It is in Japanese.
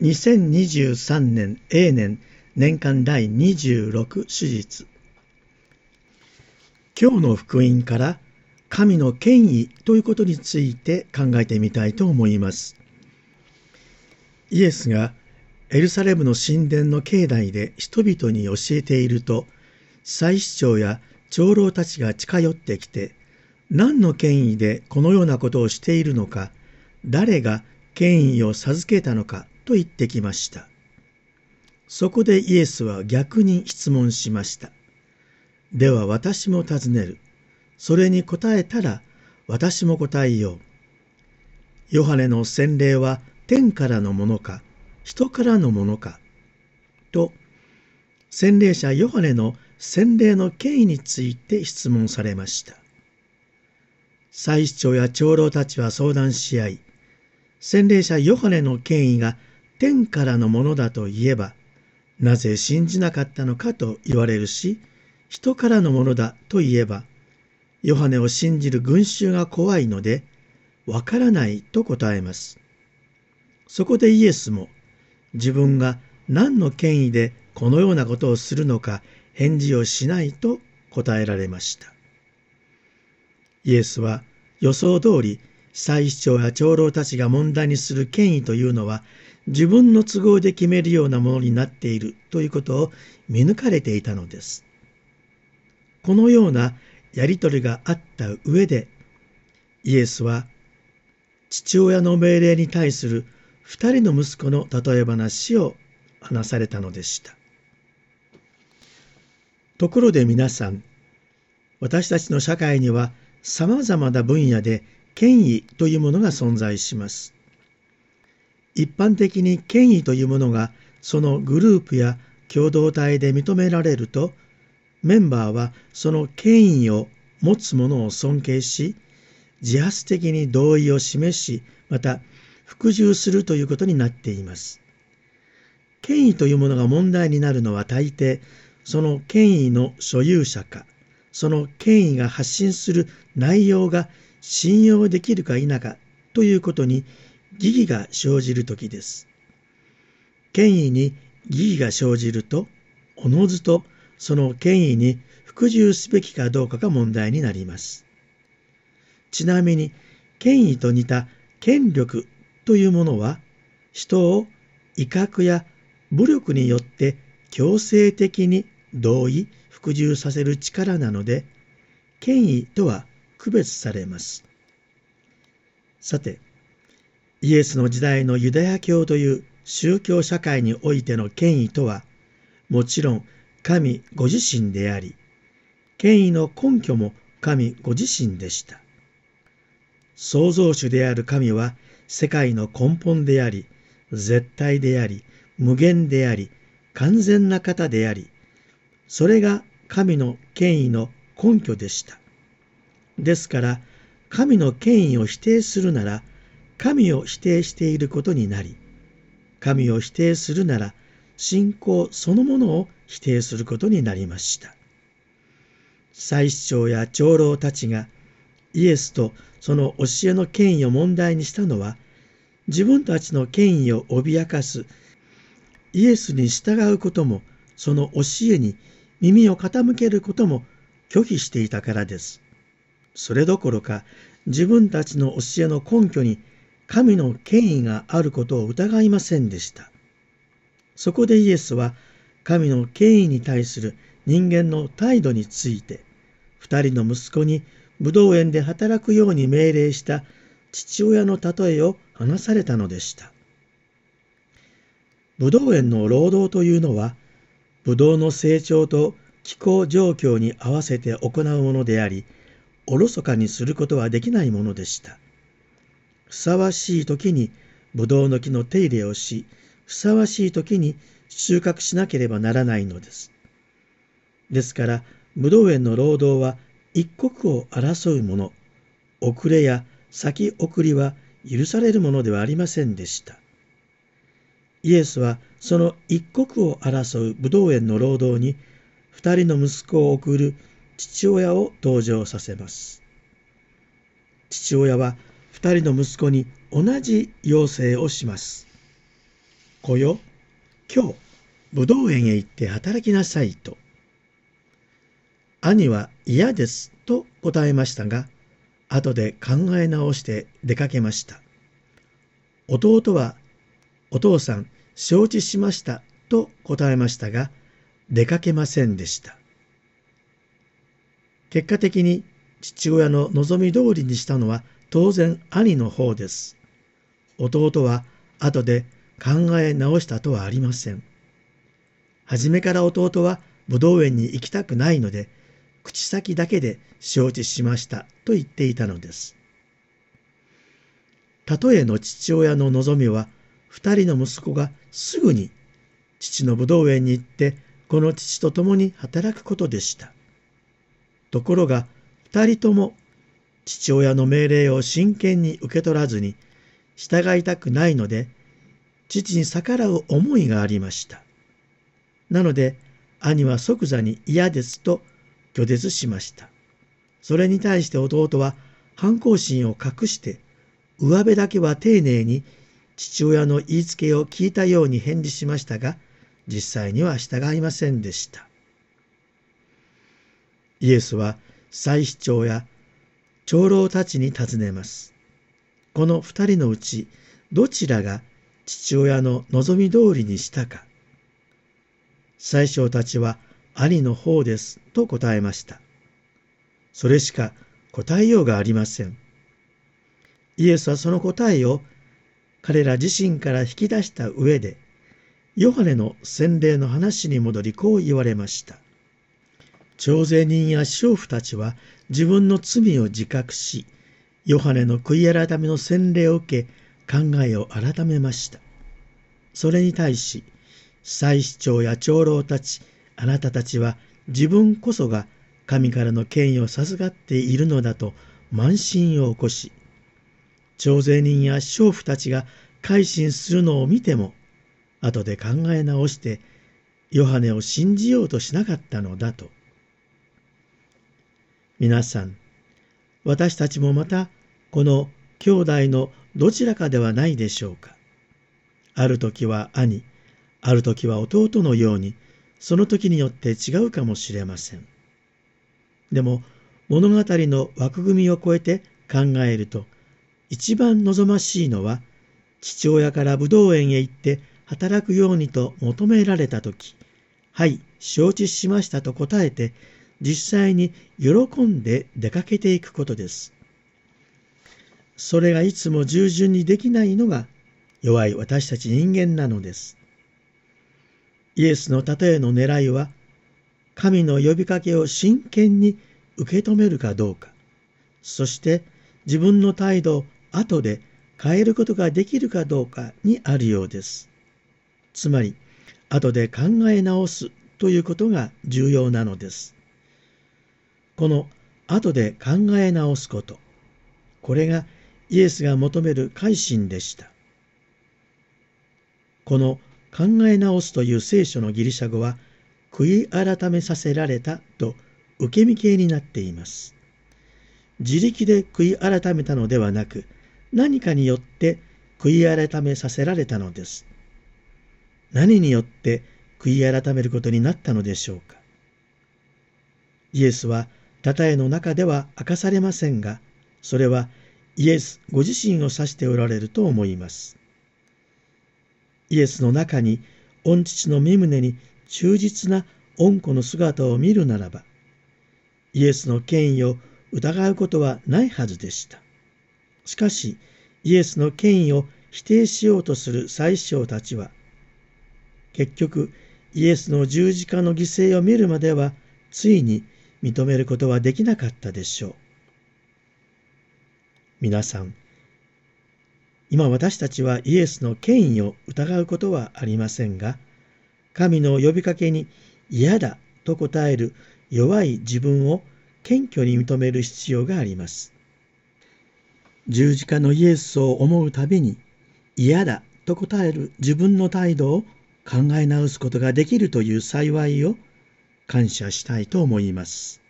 2023年 A 年年間第26手術今日の福音から神の権威ということについて考えてみたいと思います。イエスがエルサレムの神殿の境内で人々に教えていると祭司長や長老たちが近寄ってきて何の権威でこのようなことをしているのか誰が権威を授けたのかと言ってきました。そこでイエスは逆に質問しました。では私も尋ねる。それに答えたら私も答えよう。ヨハネの洗礼は天からのものか、人からのものか。と、洗礼者ヨハネの洗礼の権威について質問されました。祭司長や長老たちは相談し合い、洗礼者ヨハネの権威が天からのものだと言えば、なぜ信じなかったのかと言われるし、人からのものだと言えば、ヨハネを信じる群衆が怖いので、わからないと答えます。そこでイエスも、自分が何の権威でこのようなことをするのか返事をしないと答えられました。イエスは予想通り祭司長や長老たちが問題にする権威というのは自分の都合で決めるようなものになっているということを見抜かれていたのです。このようなやりとりがあった上で、イエスは父親の命令に対する二人の息子の例え話を話されたのでした。ところで皆さん、私たちの社会には様々な分野で権威というものが存在します。一般的に権威というものがそのグループや共同体で認められるとメンバーはその権威を持つ者を尊敬し自発的に同意を示しまた服従するということになっています。権威というものが問題になるのは大抵その権威の所有者かその権威が発信する内容が信用できるか否かということに疑義が生じる時です。権威に疑義が生じると、おのずとその権威に服従すべきかどうかが問題になります。ちなみに、権威と似た権力というものは、人を威嚇や武力によって強制的に同意、服従させる力なので、権威とは区別されます。さて、イエスの時代のユダヤ教という宗教社会においての権威とは、もちろん神ご自身であり、権威の根拠も神ご自身でした。創造主である神は世界の根本であり、絶対であり、無限であり、完全な方であり、それが神の権威の根拠でした。ですから、神の権威を否定するなら、神を否定していることになり、神を否定するなら、信仰そのものを否定することになりました。祭司長や長老たちがイエスとその教えの権威を問題にしたのは、自分たちの権威を脅かすイエスに従うことも、その教えに耳を傾けることも拒否していたからです。それどころか、自分たちの教えの根拠に神の権威があることを疑いませんでした。そこでイエスは神の権威に対する人間の態度について、二人の息子に武道園で働くように命令した父親の例えを話されたのでした。武道園の労働というのは、武道の成長と気候状況に合わせて行うものであり、おろそかにすることはできないものでした。ふさわしい時にブドウの木の手入れをし、ふさわしい時に収穫しなければならないのです。ですから、ブドウ園の労働は一刻を争うもの、遅れや先送りは許されるものではありませんでした。イエスはその一刻を争うブドウ園の労働に二人の息子を送る父親を登場させます。父親は二人の息子に同じ要請をします。来よ、今日、武道園へ行って働きなさいと。兄は嫌ですと答えましたが、後で考え直して出かけました。弟は、お父さん、承知しましたと答えましたが、出かけませんでした。結果的に父親の望み通りにしたのは当然兄の方です。弟は後で考え直したとはありません。初めから弟は武道園に行きたくないので、口先だけで承知しましたと言っていたのです。たとえの父親の望みは、二人の息子がすぐに父の武道園に行って、この父と共に働くことでした。ところが、二人とも父親の命令を真剣に受け取らずに、従いたくないので、父に逆らう思いがありました。なので、兄は即座に嫌ですと拒絶しました。それに対して弟は反抗心を隠して、上辺だけは丁寧に父親の言いつけを聞いたように返事しましたが、実際には従いませんでした。イエスは祭司長や長老たちに尋ねます。この二人のうちどちらが父親の望み通りにしたか。宰相たちは兄の方ですと答えました。それしか答えようがありません。イエスはその答えを彼ら自身から引き出した上で、ヨハネの洗礼の話に戻りこう言われました。徴税人や娼婦たちは自分の罪を自覚し、ヨハネの悔い改めの洗礼を受け、考えを改めました。それに対し、祭司長や長老たち、あなたたちは自分こそが神からの権威を授かっているのだと慢心を起こし、徴税人や娼婦たちが改心するのを見ても、後で考え直して、ヨハネを信じようとしなかったのだと。皆さん、私たちもまた、この兄弟のどちらかではないでしょうか。ある時は兄、ある時は弟のように、その時によって違うかもしれません。でも、物語の枠組みを超えて考えると、一番望ましいのは、父親から武道園へ行って働くようにと求められた時、はい、承知しましたと答えて、実際に喜んで出かけていくことです。それがいつも従順にできないのが弱い私たち人間なのです。イエスの例えの狙いは、神の呼びかけを真剣に受け止めるかどうか、そして自分の態度を後で変えることができるかどうかにあるようです。つまり、後で考え直すということが重要なのです。この後で考え直すこと、これがイエスが求める改心でした。この考え直すという聖書のギリシャ語は、悔い改めさせられたと受け身形になっています。自力で悔い改めたのではなく、何かによって悔い改めさせられたのです。何によって悔い改めることになったのでしょうか。イエスはたたえの中では明かされませんが、それはイエスご自身を指しておられると思います。イエスの中に御父の身旨に忠実な御子の姿を見るならば、イエスの権威を疑うことはないはずでした。しかし、イエスの権威を否定しようとする宰相たちは、結局、イエスの十字架の犠牲を見るまでは、ついに認めることはできなかったでしょう。皆さん、今私たちはイエスの権威を疑うことはありませんが、神の呼びかけに嫌だと答える弱い自分を謙虚に認める必要があります。十字架のイエスを思うたびに嫌だと答える自分の態度を考え直すことができるという幸いを感謝したいと思います。